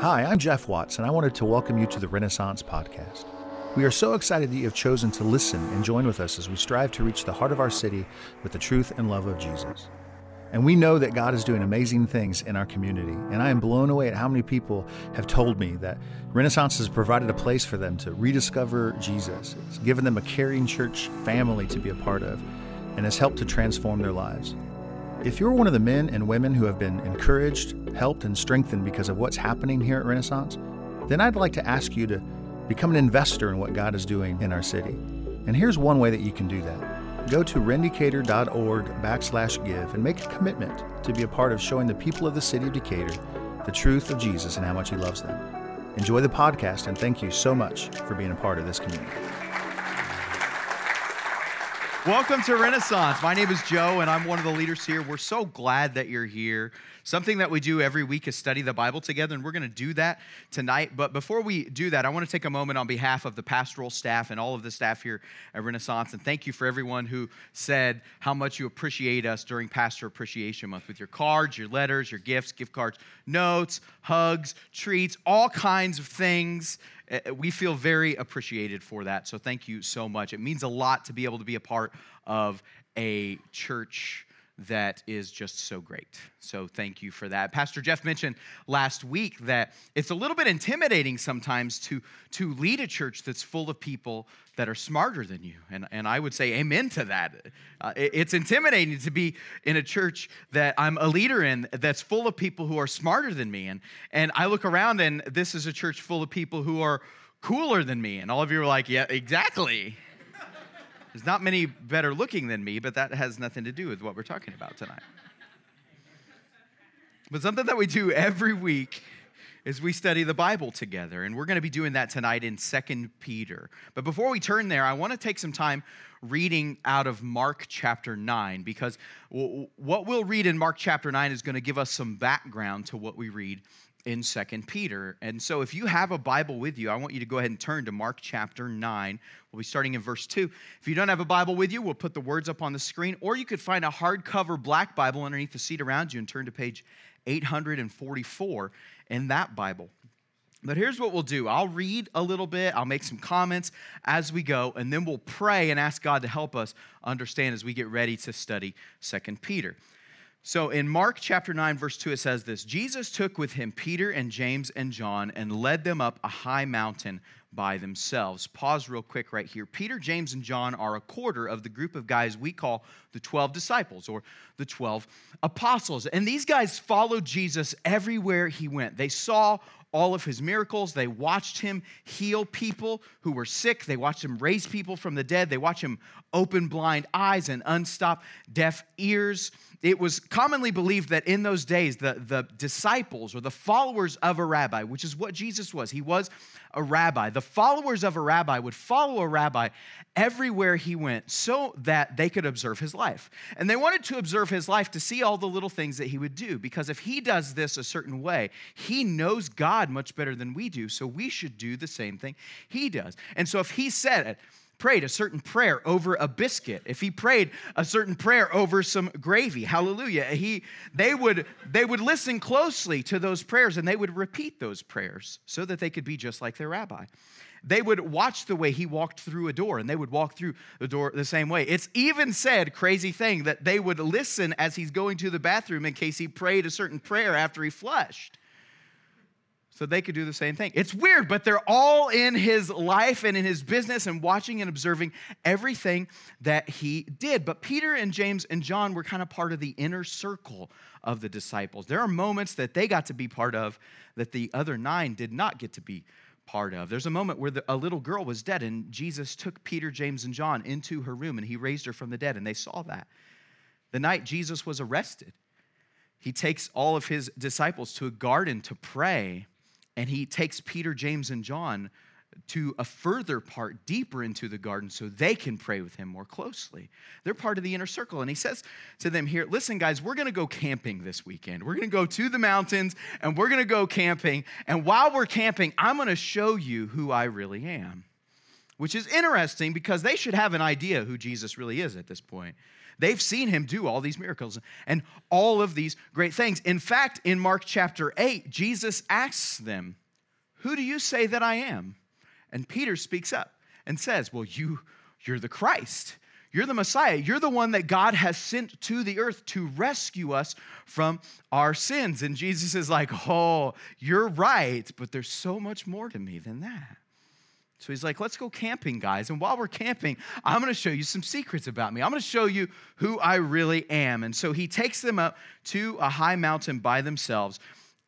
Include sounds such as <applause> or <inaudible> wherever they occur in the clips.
Hi, I'm Jeff Watts, and I wanted to welcome you to the Renaissance Podcast. We are so excited that you have chosen to listen and join with us as we strive to reach the heart of our city with the truth and love of Jesus. And we know that God is doing amazing things in our community. And I am blown away at how many people have told me that Renaissance has provided a place for them to rediscover Jesus. It's given them a caring church family to be a part of and has helped to transform their lives. If you're one of the men and women who have been encouraged, helped, and strengthened because of what's happening here at Renaissance, then I'd like to ask you to become an investor in what God is doing in our city. And here's one way that you can do that. Go to rendecatur.org backslash give and make a commitment to be a part of showing the people of the city of Decatur the truth of Jesus and how much he loves them. Enjoy the podcast and thank you so much for being a part of this community. Welcome to Renaissance. My name is Joe, and I'm one of the leaders here. We're so glad that you're here. Something that we do every week is study the Bible together, and we're going to do that tonight. But before we do that, I want to take a moment on behalf of the pastoral staff and all of the staff here at Renaissance, and thank you for everyone who said how much you appreciate us during Pastor Appreciation Month with your cards, your letters, your gifts, gift cards, notes, hugs, treats, all kinds of things Eh, eh, we feel very appreciated for that. So thank you so much. It means a lot to be able to be a part of a church that is just so great. So thank you for that. Pastor Jeff mentioned last week that it's a little bit intimidating sometimes to, to lead a church that's full of people that are smarter than you. And, and I would say amen to that. Uh, it, it's intimidating to be in a church that I'm a leader in that's full of people who are smarter than me. And, and I look around and this is a church full of people who are cooler than me. And all of you are like, yeah, exactly. There's not many better looking than me, but that has nothing to do with what we're talking about tonight. But something that we do every week is we study the Bible together, and we're going to be doing that tonight in Second Peter. But before we turn there, I want to take some time reading out of Mark chapter 9 because what we'll read in Mark chapter 9 is going to give us some background to what we read in Second Peter. And so if you have a Bible with you, I want you to go ahead and turn to Mark chapter 9. We'll be starting in verse 2. If you don't have a Bible with you, we'll put the words up on the screen, or you could find a hardcover black Bible underneath the seat around you and turn to page 844 in that Bible. But here's what we'll do I'll read a little bit, I'll make some comments as we go, and then we'll pray and ask God to help us understand as we get ready to study Second Peter. So in Mark chapter 9, verse 2, it says this Jesus took with him Peter and James and John and led them up a high mountain by themselves. Pause real quick right here. Peter, James, and John are a quarter of the group of guys we call the 12 disciples or the 12 apostles. And these guys followed Jesus everywhere he went. They saw all of his miracles. They watched him heal people who were sick. They watched him raise people from the dead. They watched him open blind eyes and unstop deaf ears it was commonly believed that in those days, the, the disciples or the followers of a rabbi, which is what Jesus was, he was a rabbi. The followers of a rabbi would follow a rabbi everywhere he went so that they could observe his life. And they wanted to observe his life to see all the little things that he would do, because if he does this a certain way, he knows God much better than we do, so we should do the same thing he does. And so if he said it, prayed a certain prayer over a biscuit, if he prayed a certain prayer over some gravy, hallelujah, he they would they would listen closely to those prayers and they would repeat those prayers so that they could be just like their rabbi. They would watch the way he walked through a door and they would walk through the door the same way. It's even said, crazy thing, that they would listen as he's going to the bathroom in case he prayed a certain prayer after he flushed so they could do the same thing. It's weird, but they're all in his life and in his business and watching and observing everything that he did. But Peter and James and John were kind of part of the inner circle of the disciples. There are moments that they got to be part of that the other nine did not get to be part of. There's a moment where the, a little girl was dead, and Jesus took Peter, James, and John into her room and he raised her from the dead, and they saw that. The night Jesus was arrested, he takes all of his disciples to a garden to pray and he takes Peter, James, and John to a further part deeper into the garden so they can pray with him more closely. They're part of the inner circle. And he says to them here, listen, guys, we're going to go camping this weekend. We're going to go to the mountains and we're going to go camping. And while we're camping, I'm going to show you who I really am, which is interesting because they should have an idea who Jesus really is at this point. They've seen him do all these miracles and all of these great things. In fact, in Mark chapter 8, Jesus asks them, Who do you say that I am? And Peter speaks up and says, Well, you, you're the Christ. You're the Messiah. You're the one that God has sent to the earth to rescue us from our sins. And Jesus is like, Oh, you're right, but there's so much more to me than that. So he's like, let's go camping, guys. And while we're camping, I'm going to show you some secrets about me. I'm going to show you who I really am. And so he takes them up to a high mountain by themselves,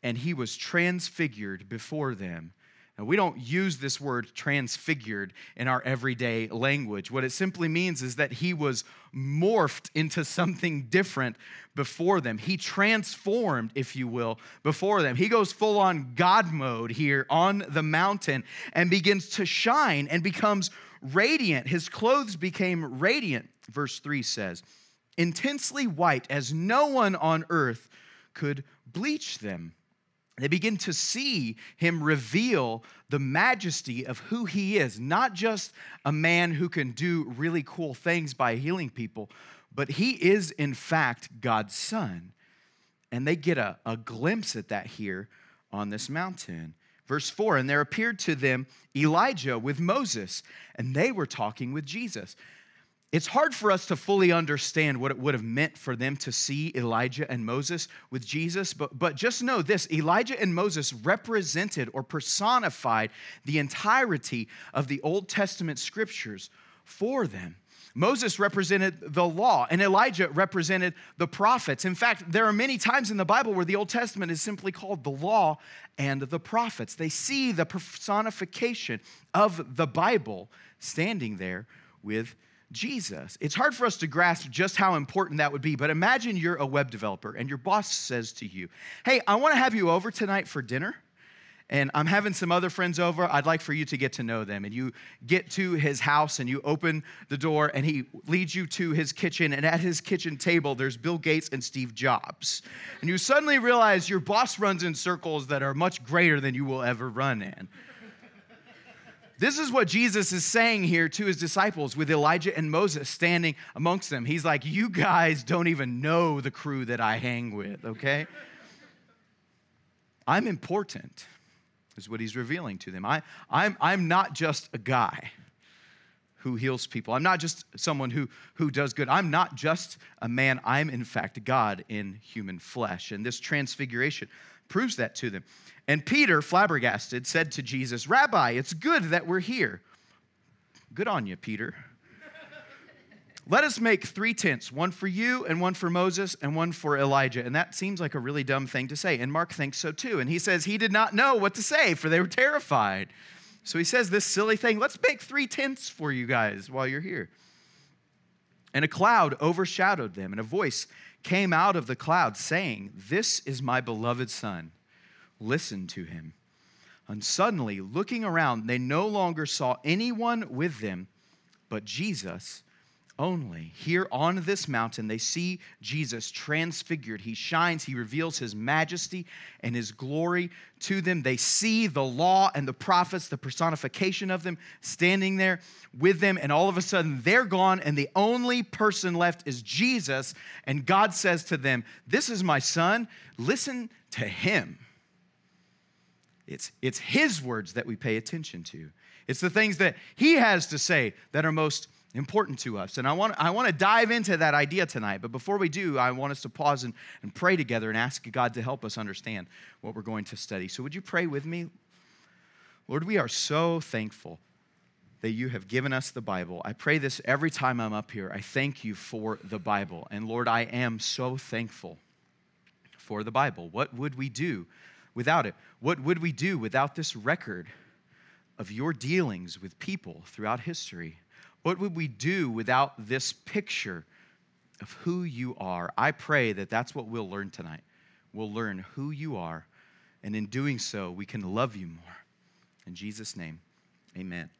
and he was transfigured before them. Now, we don't use this word transfigured in our everyday language. What it simply means is that he was morphed into something different before them. He transformed, if you will, before them. He goes full on God mode here on the mountain and begins to shine and becomes radiant. His clothes became radiant, verse 3 says, intensely white, as no one on earth could bleach them they begin to see him reveal the majesty of who he is, not just a man who can do really cool things by healing people, but he is, in fact, God's son. And they get a, a glimpse at that here on this mountain. Verse 4 And there appeared to them Elijah with Moses, and they were talking with Jesus it's hard for us to fully understand what it would have meant for them to see Elijah and Moses with Jesus, but, but just know this Elijah and Moses represented or personified the entirety of the Old Testament scriptures for them. Moses represented the law, and Elijah represented the prophets. In fact, there are many times in the Bible where the Old Testament is simply called the law and the prophets. They see the personification of the Bible standing there with Jesus. It's hard for us to grasp just how important that would be, but imagine you're a web developer and your boss says to you, Hey, I want to have you over tonight for dinner. And I'm having some other friends over. I'd like for you to get to know them. And you get to his house and you open the door and he leads you to his kitchen. And at his kitchen table, there's Bill Gates and Steve Jobs. And you suddenly realize your boss runs in circles that are much greater than you will ever run in. This is what Jesus is saying here to his disciples with Elijah and Moses standing amongst them. He's like, You guys don't even know the crew that I hang with, okay? I'm important, is what he's revealing to them. I, I'm, I'm not just a guy who heals people. I'm not just someone who, who does good. I'm not just a man. I'm, in fact, God in human flesh. And this transfiguration proves that to them. And Peter, flabbergasted, said to Jesus, Rabbi, it's good that we're here. Good on you, Peter. <laughs> Let us make three tents one for you, and one for Moses, and one for Elijah. And that seems like a really dumb thing to say. And Mark thinks so too. And he says he did not know what to say, for they were terrified. So he says this silly thing let's make three tents for you guys while you're here. And a cloud overshadowed them, and a voice came out of the cloud saying, This is my beloved Son Listen to him. And suddenly, looking around, they no longer saw anyone with them but Jesus only. Here on this mountain, they see Jesus transfigured. He shines, he reveals his majesty and his glory to them. They see the law and the prophets, the personification of them, standing there with them. And all of a sudden, they're gone, and the only person left is Jesus. And God says to them, This is my son, listen to him. It's, it's His words that we pay attention to. It's the things that He has to say that are most important to us. And I want, I want to dive into that idea tonight. But before we do, I want us to pause and, and pray together and ask God to help us understand what we're going to study. So, would you pray with me? Lord, we are so thankful that you have given us the Bible. I pray this every time I'm up here. I thank you for the Bible. And Lord, I am so thankful for the Bible. What would we do without it? What would we do without this record of your dealings with people throughout history? What would we do without this picture of who you are? I pray that that's what we'll learn tonight. We'll learn who you are, and in doing so, we can love you more. In Jesus' name, amen.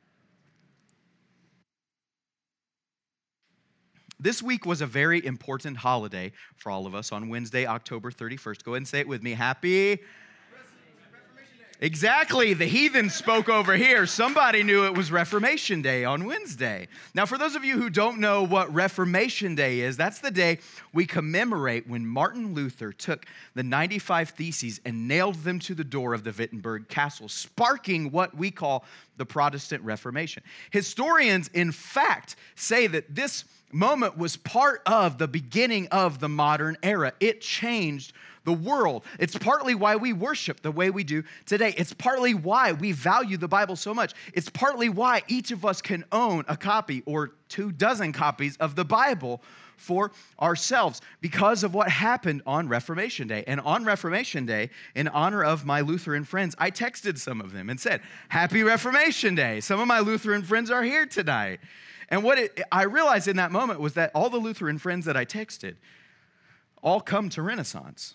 This week was a very important holiday for all of us on Wednesday, October 31st. Go ahead and say it with me. Happy Exactly. The heathen spoke over here. Somebody knew it was Reformation Day on Wednesday. Now, for those of you who don't know what Reformation Day is, that's the day we commemorate when Martin Luther took the 95 Theses and nailed them to the door of the Wittenberg Castle, sparking what we call the Protestant Reformation. Historians, in fact, say that this moment was part of the beginning of the modern era. It changed the world. It's partly why we worship the way we do today. It's partly why we value the Bible so much. It's partly why each of us can own a copy or two dozen copies of the Bible for ourselves because of what happened on Reformation Day. And on Reformation Day, in honor of my Lutheran friends, I texted some of them and said, Happy Reformation Day. Some of my Lutheran friends are here tonight. And what it, I realized in that moment was that all the Lutheran friends that I texted all come to Renaissance.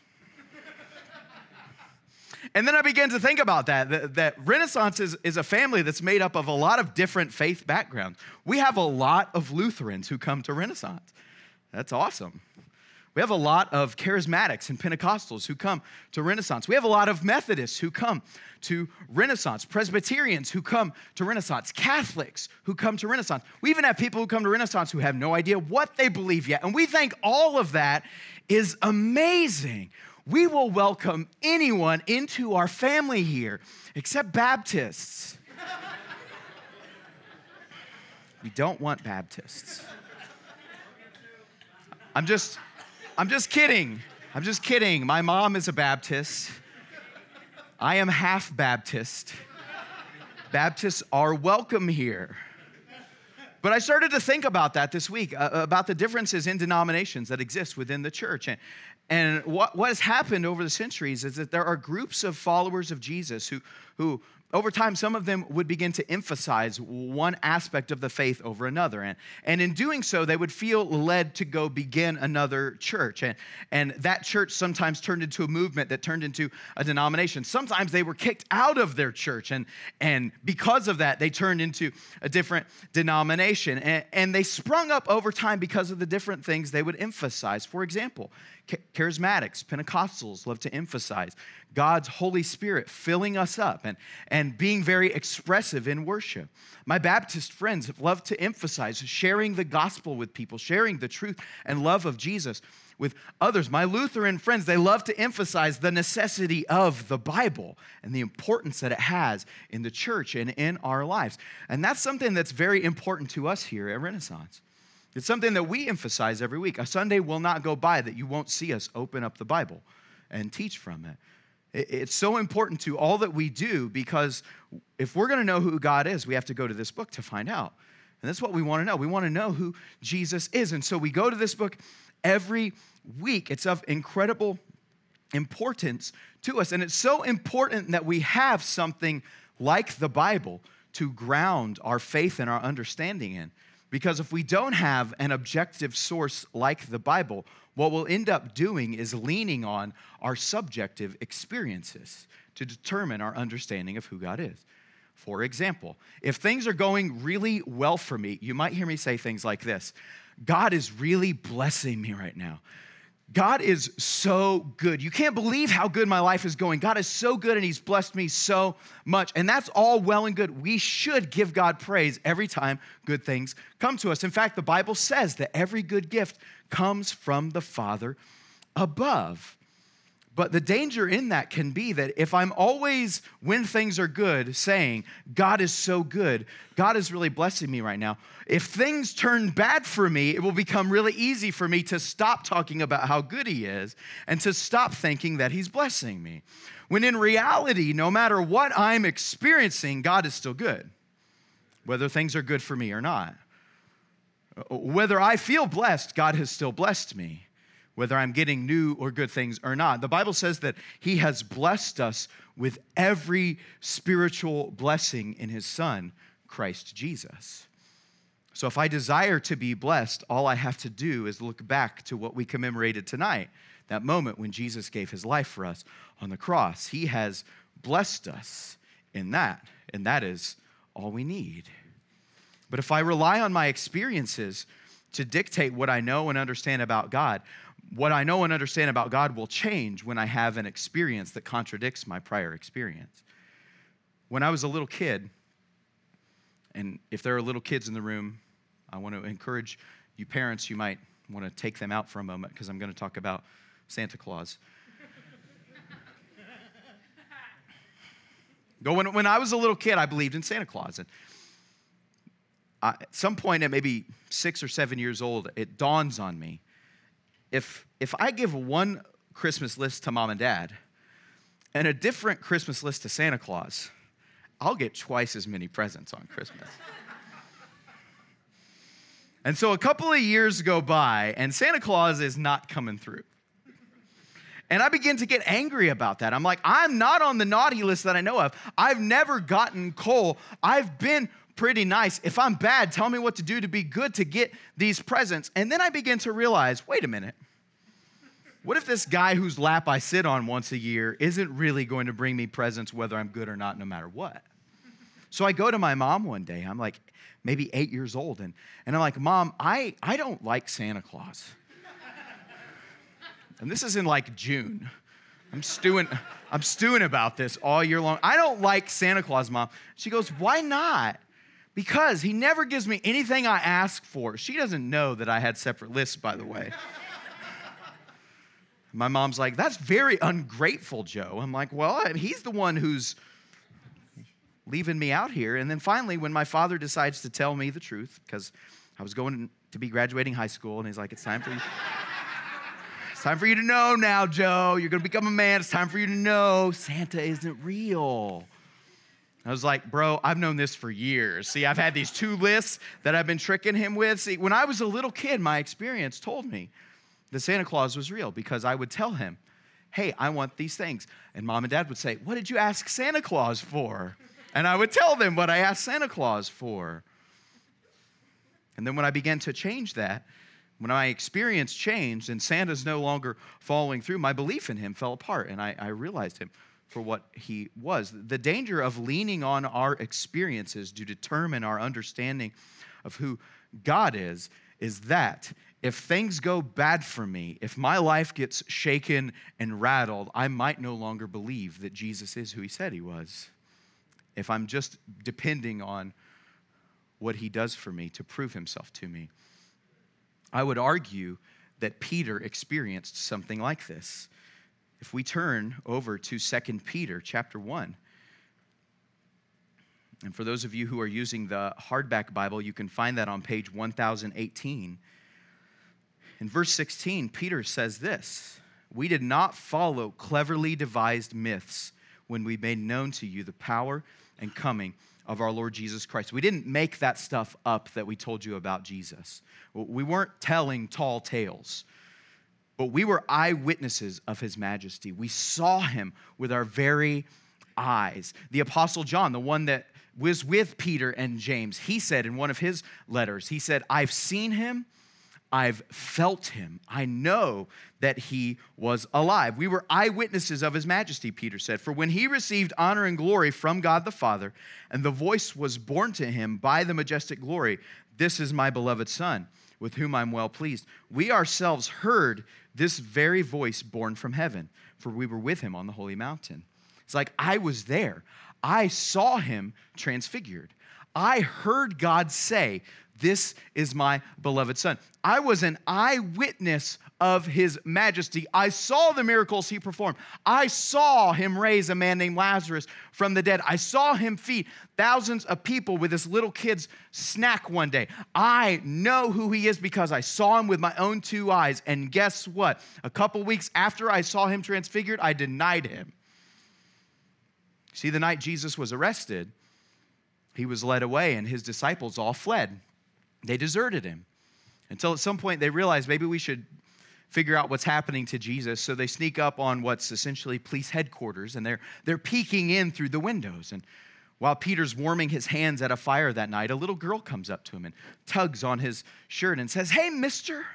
And then I began to think about that, that, that, Renaissance is, is a family that's made up of a lot of different faith backgrounds. We have a lot of Lutherans who come to Renaissance. That's awesome. We have a lot of charismatics and Pentecostals who come to Renaissance. We have a lot of Methodists who come to Renaissance, Presbyterians who come to Renaissance, Catholics who come to Renaissance. We even have people who come to Renaissance who have no idea what they believe yet. And we think all of that is amazing we will welcome anyone into our family here except Baptists. we don't want Baptists. I'm just I'm just kidding. I'm just kidding. My mom is a Baptist. I am half Baptist. Baptists are welcome here. But I started to think about that this week, uh, about the differences in denominations that exist within the church. And, and what, what has happened over the centuries is that there are groups of followers of Jesus who, who over time, some of them would begin to emphasize one aspect of the faith over another. And, and in doing so, they would feel led to go begin another church. And, and that church sometimes turned into a movement that turned into a denomination. Sometimes they were kicked out of their church. And, and because of that, they turned into a different denomination. And, and they sprung up over time because of the different things they would emphasize. For example, charismatics, Pentecostals love to emphasize God's Holy Spirit filling us up and, and being very expressive in worship. My Baptist friends loved to emphasize sharing the gospel with people, sharing the truth and love of Jesus with others. My Lutheran friends, they love to emphasize the necessity of the Bible and the importance that it has in the church and in our lives. And that's something that's very important to us here at Renaissance. It's something that we emphasize every week. A Sunday will not go by that you won't see us open up the Bible and teach from it. It's so important to all that we do because if we're going to know who God is, we have to go to this book to find out. And that's what we want to know. We want to know who Jesus is. And so we go to this book every week. It's of incredible importance to us. And it's so important that we have something like the Bible to ground our faith and our understanding in. Because if we don't have an objective source like the Bible, what we'll end up doing is leaning on our subjective experiences to determine our understanding of who God is. For example, if things are going really well for me, you might hear me say things like this God is really blessing me right now. God is so good. You can't believe how good my life is going. God is so good and He's blessed me so much. And that's all well and good. We should give God praise every time good things come to us. In fact, the Bible says that every good gift comes from the Father above. But the danger in that can be that if I'm always, when things are good, saying, God is so good, God is really blessing me right now, if things turn bad for me, it will become really easy for me to stop talking about how good He is and to stop thinking that He's blessing me. When in reality, no matter what I'm experiencing, God is still good, whether things are good for me or not. Whether I feel blessed, God has still blessed me whether I'm getting new or good things or not. The Bible says that He has blessed us with every spiritual blessing in His Son, Christ Jesus. So if I desire to be blessed, all I have to do is look back to what we commemorated tonight, that moment when Jesus gave His life for us on the cross. He has blessed us in that, and that is all we need. But if I rely on my experiences, to dictate what I know and understand about God, what I know and understand about God will change when I have an experience that contradicts my prior experience. when I was a little kid, and if there are little kids in the room, I want to encourage you parents, you might want to take them out for a moment because I'm going to talk about Santa Claus. <laughs> when, when I was a little kid, I believed in Santa Claus. And I, at some point at maybe six or seven years old, it dawns on me if, if I give one Christmas list to mom and dad and a different Christmas list to Santa Claus, I'll get twice as many presents on Christmas. <laughs> and so a couple of years go by, and Santa Claus is not coming through. And I begin to get angry about that. I'm like, I'm not on the naughty list that I know of. I've never gotten coal. I've been pretty nice. If I'm bad, tell me what to do to be good to get these presents. And then I begin to realize wait a minute. What if this guy whose lap I sit on once a year isn't really going to bring me presents whether I'm good or not, no matter what? So I go to my mom one day. I'm like maybe eight years old. And, and I'm like, Mom, I, I don't like Santa Claus. and this is in like June. I'm stewing, I'm stewing about this all year long. I don't like Santa Claus, Mom. She goes, Why not? Because he never gives me anything I ask for. She doesn't know that I had separate lists, by the way. <laughs> My mom's like, That's very ungrateful, Joe. I'm like, Well, he's the one who's leaving me out here. And then finally, when my father decides to tell me the truth, because I was going to be graduating high school, and he's like, It's time for you. it's time for you to know now, Joe. You're going to become a man. It's time for you to know Santa isn't real. I was like, bro, I've known this for years. See, I've had these two lists that I've been tricking him with. See, when I was a little kid, my experience told me that Santa Claus was real because I would tell him, hey, I want these things. And mom and dad would say, what did you ask Santa Claus for? And I would tell them what I asked Santa Claus for. And then when I began to change that, when my experience changed and Santa's no longer following through, my belief in him fell apart and I, I realized him for what he was. The danger of leaning on our experiences to determine our understanding of who God is is that if things go bad for me, if my life gets shaken and rattled, I might no longer believe that Jesus is who he said he was. If I'm just depending on what he does for me to prove himself to me. I would argue that Peter experienced something like this. If we turn over to 2 Peter chapter 1, and for those of you who are using the hardback Bible, you can find that on page 1018. In verse 16, Peter says this We did not follow cleverly devised myths when we made known to you the power and coming of our Lord Jesus Christ. We didn't make that stuff up that we told you about Jesus. We weren't telling tall tales but we were eyewitnesses of his majesty. We saw him with our very eyes. The Apostle John, the one that was with Peter and James, he said in one of his letters, he said, I've seen him, I've felt him, I know that he was alive. We were eyewitnesses of his majesty, Peter said. For when he received honor and glory from God the Father, and the voice was borne to him by the majestic glory, This is my beloved Son, with whom I'm well pleased. We ourselves heard this very voice born from heaven, for we were with him on the holy mountain. It's like I was there. I saw him transfigured. I heard God say, This is my beloved son. I was an eyewitness of his majesty. I saw the miracles he performed. I saw him raise a man named Lazarus from the dead. I saw him feed thousands of people with this little kid's snack one day. I know who he is because I saw him with my own two eyes. And guess what? A couple weeks after I saw him transfigured, I denied him. See, the night Jesus was arrested, he was led away and his disciples all fled. They deserted him until at some point they realized maybe we should figure out what's happening to Jesus. So they sneak up on what's essentially police headquarters and they're, they're peeking in through the windows. And while Peter's warming his hands at a fire that night, a little girl comes up to him and tugs on his shirt and says, Hey, mister,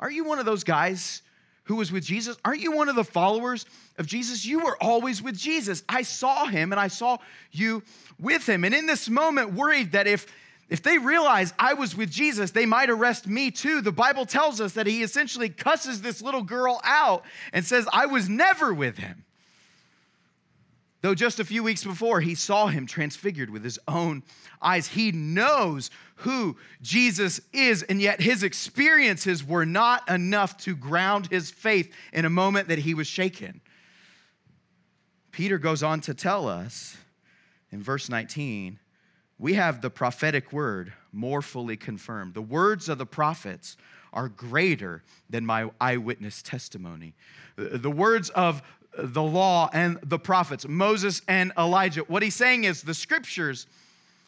are you one of those guys who was with Jesus? Aren't you one of the followers of Jesus? You were always with Jesus. I saw him and I saw you with him. And in this moment, worried that if if they realize I was with Jesus, they might arrest me too. The Bible tells us that he essentially cusses this little girl out and says, I was never with him. Though just a few weeks before he saw him transfigured with his own eyes, he knows who Jesus is, and yet his experiences were not enough to ground his faith in a moment that he was shaken. Peter goes on to tell us in verse 19 we have the prophetic word more fully confirmed. The words of the prophets are greater than my eyewitness testimony. The words of the law and the prophets, Moses and Elijah. What he's saying is the scriptures,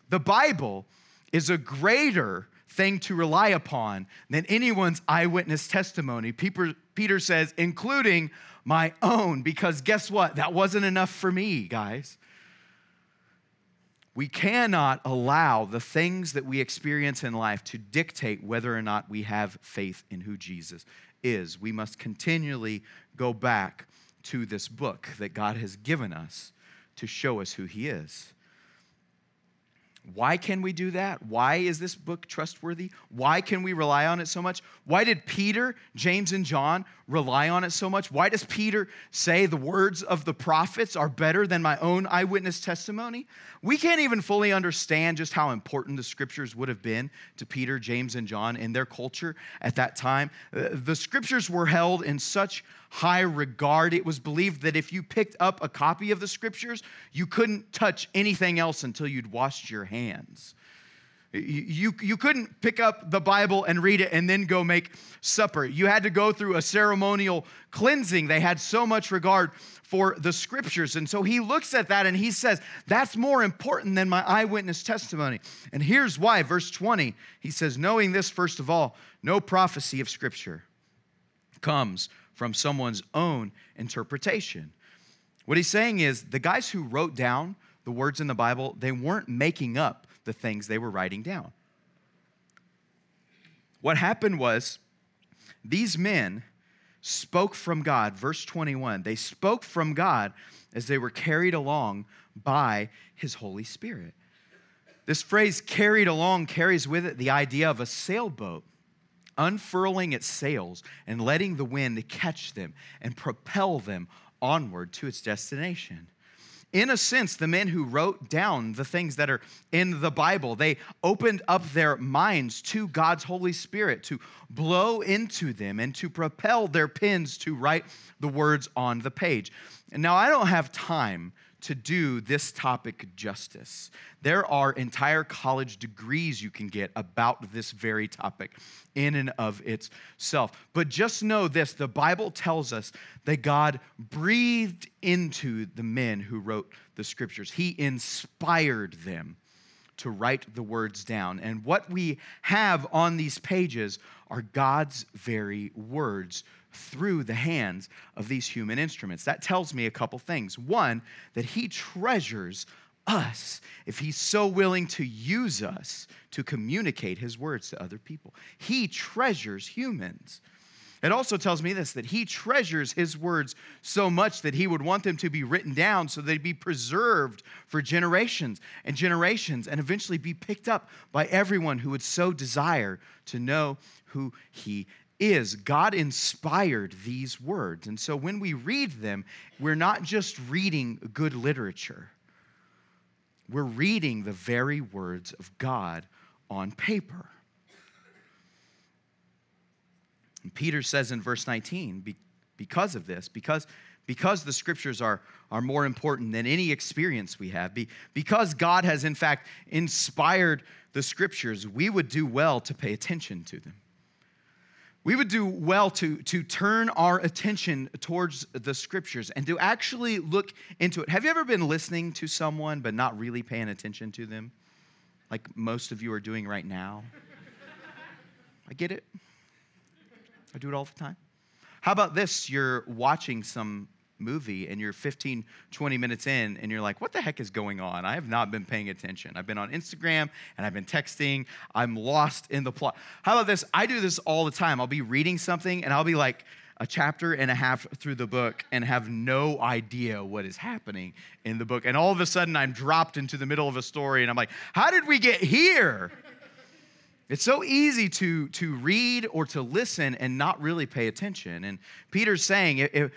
the Bible, is a greater thing to rely upon than anyone's eyewitness testimony. Peter, Peter says, including my own, because guess what? That wasn't enough for me, guys. We cannot allow the things that we experience in life to dictate whether or not we have faith in who Jesus is. We must continually go back to this book that God has given us to show us who He is. Why can we do that? Why is this book trustworthy? Why can we rely on it so much? Why did Peter, James, and John rely on it so much? Why does Peter say the words of the prophets are better than my own eyewitness testimony? We can't even fully understand just how important the scriptures would have been to Peter, James, and John in their culture at that time. Uh, the scriptures were held in such high regard. It was believed that if you picked up a copy of the scriptures, you couldn't touch anything else until you'd washed your hands. You, you couldn't pick up the Bible and read it and then go make supper. You had to go through a ceremonial cleansing. They had so much regard for the scriptures. And so he looks at that and he says, That's more important than my eyewitness testimony. And here's why. Verse 20, he says, Knowing this, first of all, no prophecy of scripture comes from someone's own interpretation. What he's saying is the guys who wrote down the words in the Bible, they weren't making up the things they were writing down. What happened was these men spoke from God, verse 21. They spoke from God as they were carried along by his Holy Spirit. This phrase carried along carries with it the idea of a sailboat unfurling its sails and letting the wind catch them and propel them onward to its destination. In a sense, the men who wrote down the things that are in the Bible, they opened up their minds to God's Holy Spirit to blow into them and to propel their pens to write the words on the page. And now, I don't have time to do this topic justice. There are entire college degrees you can get about this very topic in and of itself. But just know this the Bible tells us that God breathed into the men who wrote the scriptures, He inspired them to write the words down. And what we have on these pages are God's very words through the hands of these human instruments. That tells me a couple things. One, that He treasures us if He's so willing to use us to communicate His words to other people. He treasures humans. It also tells me this that he treasures his words so much that he would want them to be written down so they'd be preserved for generations and generations and eventually be picked up by everyone who would so desire to know who he is God inspired these words. And so when we read them, we're not just reading good literature, we're reading the very words of God on paper. And Peter says in verse 19, because of this, because, because the scriptures are, are more important than any experience we have, because God has in fact inspired the scriptures, we would do well to pay attention to them we would do well to, to turn our attention towards the scriptures and to actually look into it. Have you ever been listening to someone but not really paying attention to them? Like most of you are doing right now? I get it. I do it all the time. How about this? You're watching some movie and you're 15, 20 minutes in and you're like, what the heck is going on? I have not been paying attention. I've been on Instagram and I've been texting. I'm lost in the plot. How about this? I do this all the time. I'll be reading something and I'll be like, a chapter and a half through the book and have no idea what is happening in the book. And all of a sudden, I'm dropped into the middle of a story and I'm like, how did we get here? It's so easy to, to read or to listen and not really pay attention. And Peter's saying, if,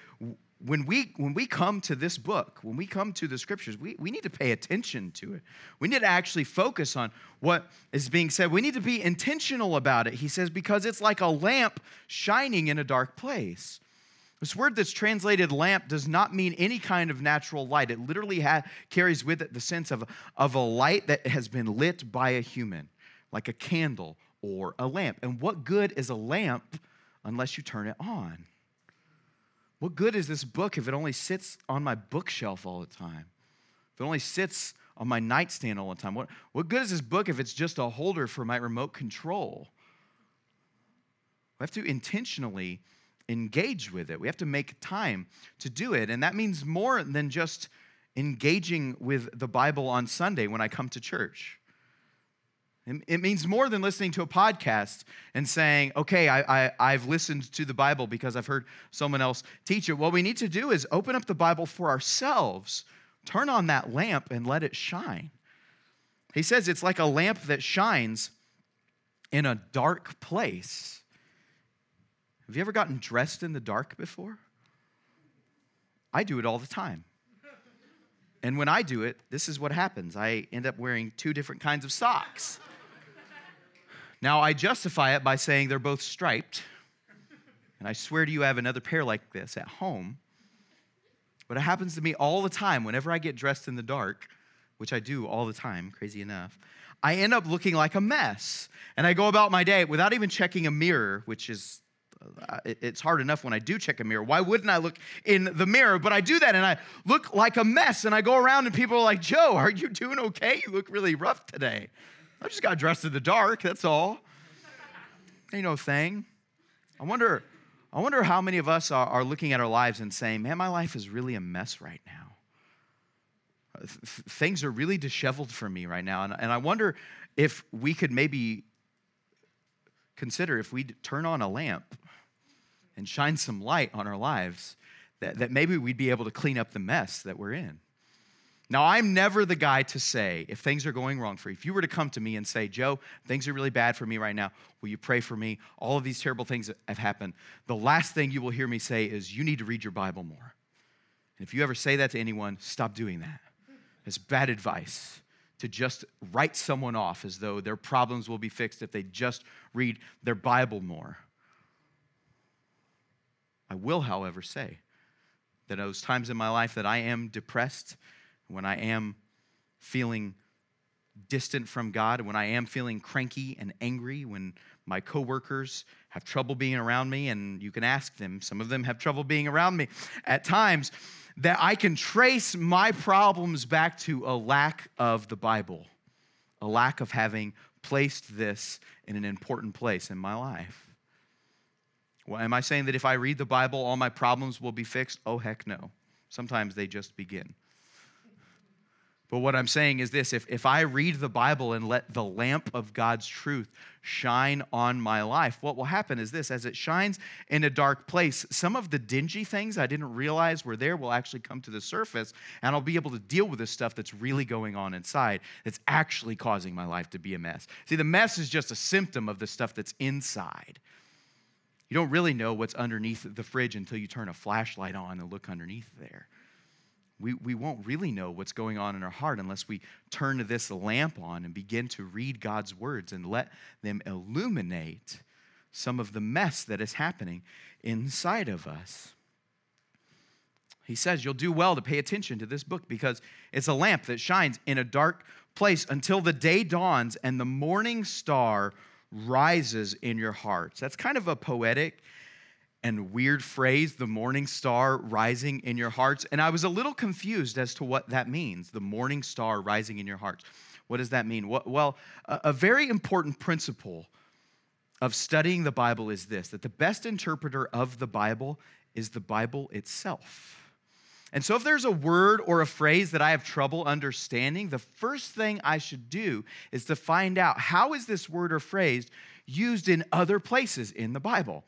when we when we come to this book when we come to the scriptures we, we need to pay attention to it. We need to actually focus on what is being said. We need to be intentional about it he says because it's like a lamp shining in a dark place. This word that's translated lamp does not mean any kind of natural light. It literally ha- carries with it the sense of, of a light that has been lit by a human like a candle or a lamp. And what good is a lamp unless you turn it on what good is this book if it only sits on my bookshelf all the time? If it only sits on my nightstand all the time? What, what good is this book if it's just a holder for my remote control? We have to intentionally engage with it. We have to make time to do it. And that means more than just engaging with the Bible on Sunday when I come to church. It means more than listening to a podcast and saying, okay, I, have listened to the Bible because I've heard someone else teach it. What we need to do is open up the Bible for ourselves, turn on that lamp, and let it shine. He says it's like a lamp that shines in a dark place. Have you ever gotten dressed in the dark before? I do it all the time. And when I do it, this is what happens I end up wearing two different kinds of socks. Now, I justify it by saying they're both striped. And I swear to you, I have another pair like this at home. But it happens to me all the time whenever I get dressed in the dark, which I do all the time, crazy enough. I end up looking like a mess. And I go about my day without even checking a mirror, which is uh, it's hard enough when I do check a mirror. Why wouldn't I look in the mirror? But I do that and I look like a mess and I go around and people are like, Joe, are you doing okay? You look really rough today. I just got dressed in the dark, that's all. Ain't no thing. I wonder, I wonder how many of us are, are looking at our lives and saying, man, my life is really a mess right now. Th- things are really disheveled for me right now. And, and I wonder if we could maybe consider if we turn on a lamp and shine some light on our lives, that, that maybe we'd be able to clean up the mess that we're in. Now, I'm never the guy to say, if things are going wrong for you, if you were to come to me and say, Joe, things are really bad for me right now, will you pray for me? All of these terrible things have happened. The last thing you will hear me say is, you need to read your Bible more. And if you ever say that to anyone, stop doing that. It's bad advice to just write someone off as though their problems will be fixed if they just read their Bible more. I will, however, say that those times in my life that I am depressed, when I am feeling distant from God, when I am feeling cranky and angry, when my coworkers have trouble being around me, and you can ask them, some of them have trouble being around me at times, that I can trace my problems back to a lack of the Bible, a lack of having placed this in an important place in my life. Well, am I saying that if I read the Bible, all my problems will be fixed? Oh, heck no. Sometimes they just begin. But what I'm saying is this if, if I read the Bible and let the lamp of God's truth shine on my life, what will happen is this as it shines in a dark place, some of the dingy things I didn't realize were there will actually come to the surface, and I'll be able to deal with the stuff that's really going on inside that's actually causing my life to be a mess. See, the mess is just a symptom of the stuff that's inside. You don't really know what's underneath the fridge until you turn a flashlight on and look underneath there we, we won't really know what's going on in our heart unless we turn this lamp on and begin to read God's words and let them illuminate some of the mess that is happening inside of us. He says, You'll do well to pay attention to this book because it's a lamp that shines in a dark place until the day dawns and the morning star rises in your hearts. That's kind of a poetic and weird phrase, the morning star rising in your hearts. And I was a little confused as to what that means, the morning star rising in your hearts. What does that mean? Well, a very important principle of studying the Bible is this that the best interpreter of the Bible is the Bible itself. And so, if there's a word or a phrase that I have trouble understanding, the first thing I should do is to find out how is this word or phrase used in other places in the Bible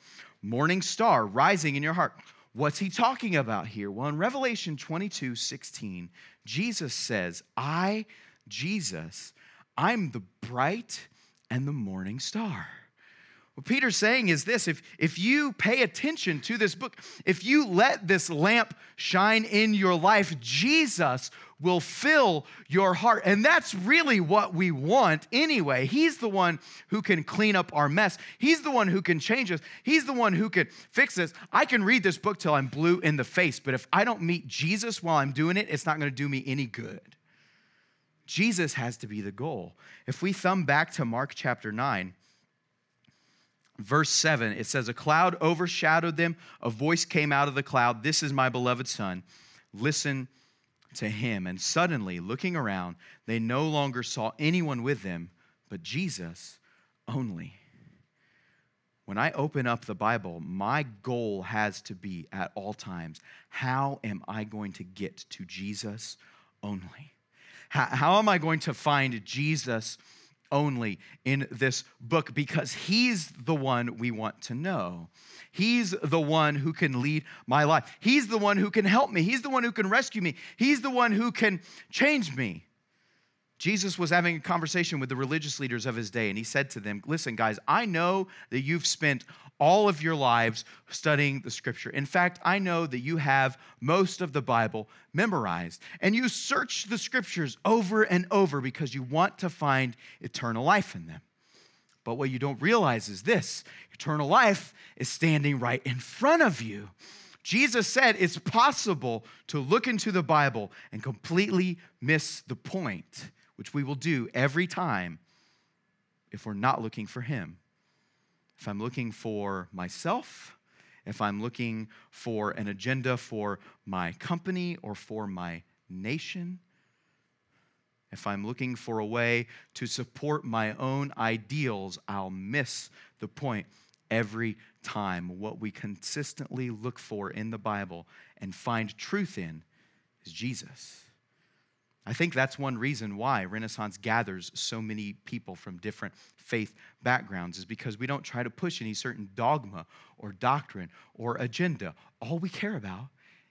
morning star rising in your heart. What's he talking about here? Well, in Revelation 22 16, Jesus says, I, Jesus, I'm the bright and the morning star. What Peter's saying is this if, if you pay attention to this book, if you let this lamp shine in your life, Jesus will fill your heart. And that's really what we want anyway. He's the one who can clean up our mess, He's the one who can change us, He's the one who can fix this. I can read this book till I'm blue in the face, but if I don't meet Jesus while I'm doing it, it's not going to do me any good. Jesus has to be the goal. If we thumb back to Mark chapter 9, verse 7, it says, A cloud overshadowed them. A voice came out of the cloud This is my beloved Son. Listen to him. And suddenly, looking around, they no longer saw anyone with them but Jesus only. When I open up the Bible, my goal has to be at all times how am I going to get to Jesus only? How, how am I going to find Jesus only in this book because he's the one we want to know. He's the one who can lead my life. He's the one who can help me. He's the one who can rescue me. He's the one who can change me. Jesus was having a conversation with the religious leaders of his day, and he said to them, Listen, guys, I know that you've spent all of your lives studying the scripture. In fact, I know that you have most of the Bible memorized, and you search the scriptures over and over because you want to find eternal life in them. But what you don't realize is this eternal life is standing right in front of you. Jesus said it's possible to look into the Bible and completely miss the point which we will do every time if we're not looking for Him. If I'm looking for myself, if I'm looking for an agenda for my company or for my nation, if I'm looking for a way to support my own ideals, I'll miss the point every time. What we consistently look for in the Bible and find truth in is Jesus. I think that's one reason why Renaissance gathers so many people from different faith backgrounds, is because we don't try to push any certain dogma or doctrine or agenda. All we care about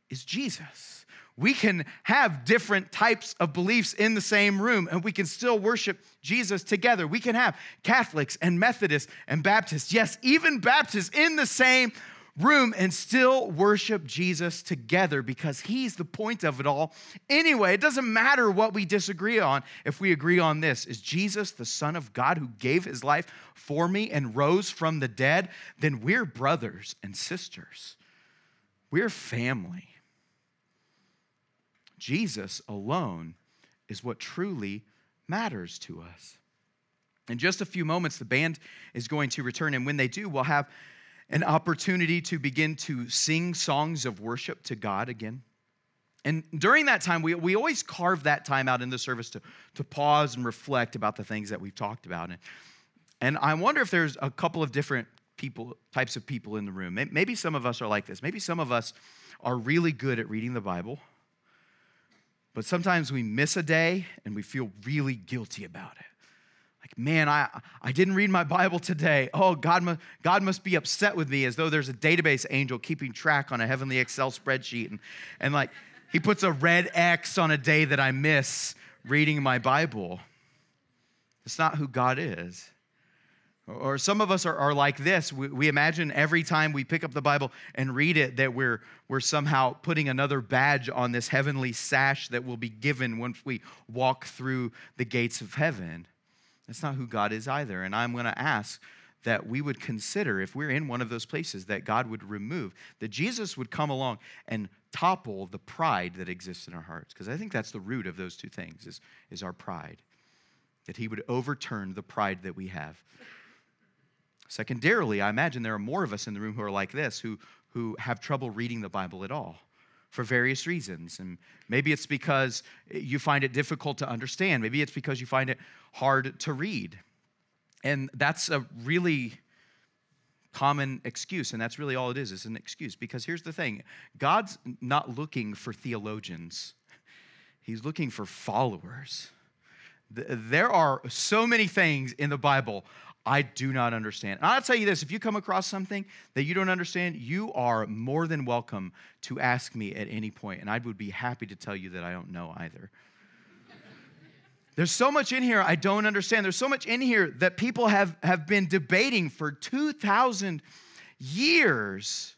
is Jesus. We can have different types of beliefs in the same room and we can still worship Jesus together. We can have Catholics and Methodists and Baptists, yes, even Baptists in the same room and still worship Jesus together because he's the point of it all. Anyway, it doesn't matter what we disagree on if we agree on this. Is Jesus the Son of God who gave his life for me and rose from the dead? Then we're brothers and sisters, we're family. Jesus alone is what truly matters to us. In just a few moments, the band is going to return, and when they do, we'll have an opportunity to begin to sing songs of worship to God again. And during that time, we, we always carve that time out in the service to, to pause and reflect about the things that we've talked about. And, and I wonder if there's a couple of different people, types of people in the room. Maybe some of us are like this. Maybe some of us are really good at reading the Bible, but sometimes we miss a day and we feel really guilty about it. Like, man, I, I didn't read my Bible today. Oh, God, mu- God must be upset with me as though there's a database angel keeping track on a heavenly Excel spreadsheet. And, and like, he puts a red X on a day that I miss reading my Bible. It's not who God is. Or some of us are, are like this. We, we, imagine every time we pick up the Bible and read it that we're, we're somehow putting another badge on this heavenly sash that will be given once we walk through the gates of heaven. That's not who God is either. And I'm going to ask that we would consider, if we're in one of those places, that God would remove, that Jesus would come along and topple the pride that exists in our hearts. Because I think that's the root of those two things is, is our pride. That he would overturn the pride that we have. Secondarily, I imagine there are more of us in the room who are like this, who, who have trouble reading the Bible at all for various reasons. And maybe it's because you find it difficult to understand. Maybe it's because you find it hard to read. And that's a really common excuse, and that's really all it is, it's an excuse. Because here's the thing God's not looking for theologians, He's looking for followers. There are so many things in the Bible I do not understand. And I'll tell you this if you come across something that you don't understand, you are more than welcome to ask me at any point, and I would be happy to tell you that I don't know either. There's so much in here I don't understand. There's so much in here that people have, have been debating for 2,000 years.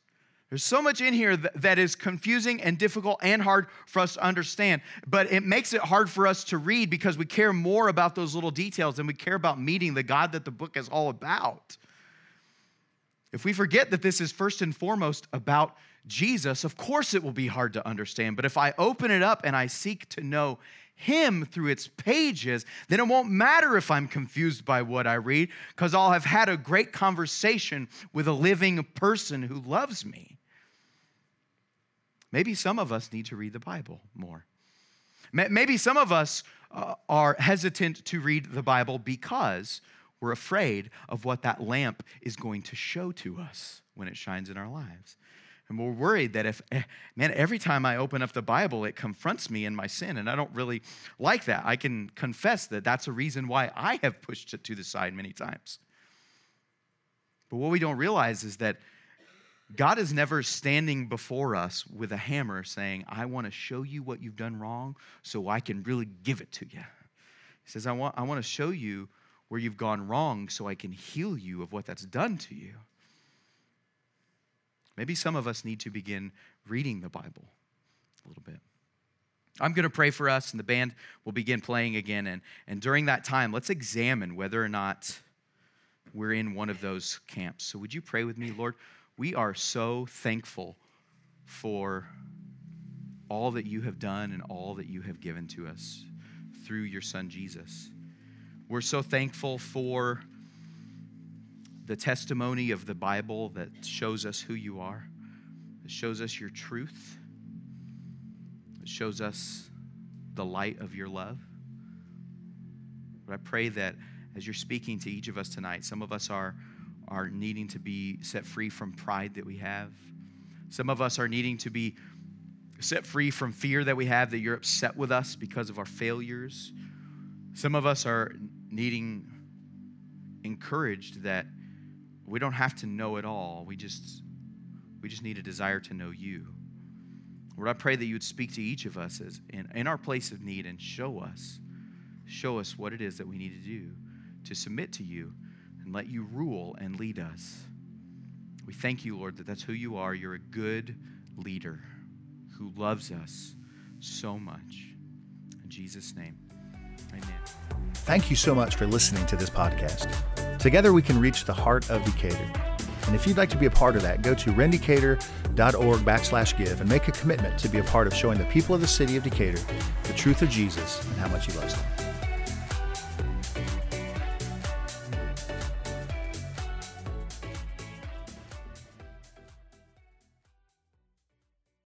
There's so much in here that, that is confusing and difficult and hard for us to understand, but it makes it hard for us to read because we care more about those little details than we care about meeting the God that the book is all about. If we forget that this is first and foremost about Jesus, of course it will be hard to understand. But if I open it up and I seek to know him through its pages, then it won't matter if I'm confused by what I read, because I'll have had a great conversation with a living person who loves me. Maybe some of us need to read the Bible more. Maybe some of us uh, are hesitant to read the Bible because we're afraid of what that lamp is going to show to us when it shines in our lives. And we're worried that if, eh, man, every time I open up the Bible, it confronts me in my sin. And I don't really like that. I can confess that that's a reason why I have pushed it to the side many times. But what we don't realize is that God is never standing before us with a hammer saying, I want to show you what you've done wrong so I can really give it to you. He says, I want, I want to show you where you've gone wrong so I can heal you of what that's done to you. Maybe some of us need to begin reading the Bible a little bit. I'm going to pray for us, and the band will begin playing again. And, and during that time, let's examine whether or not we're in one of those camps. So, would you pray with me, Lord? We are so thankful for all that you have done and all that you have given to us through your Son, Jesus. We're so thankful for the testimony of the Bible that shows us who you are, that shows us your truth, that shows us the light of your love. But I pray that as you're speaking to each of us tonight, some of us are, are needing to be set free from pride that we have. Some of us are needing to be set free from fear that we have that you're upset with us because of our failures. Some of us are needing encouraged that we don't have to know it all. We just we just need a desire to know you. Lord, I pray that you would speak to each of us as in, in our place of need and show us, show us what it is that we need to do to submit to you and let you rule and lead us. We thank you, Lord, that that's who you are. You're a good leader who loves us so much. In Jesus' name, amen. Thank you so much for listening to this podcast. Together we can reach the heart of Decatur. And if you'd like to be a part of that, go to rendecatur.org backslash give and make a commitment to be a part of showing the people of the city of Decatur the truth of Jesus and how much he loves them.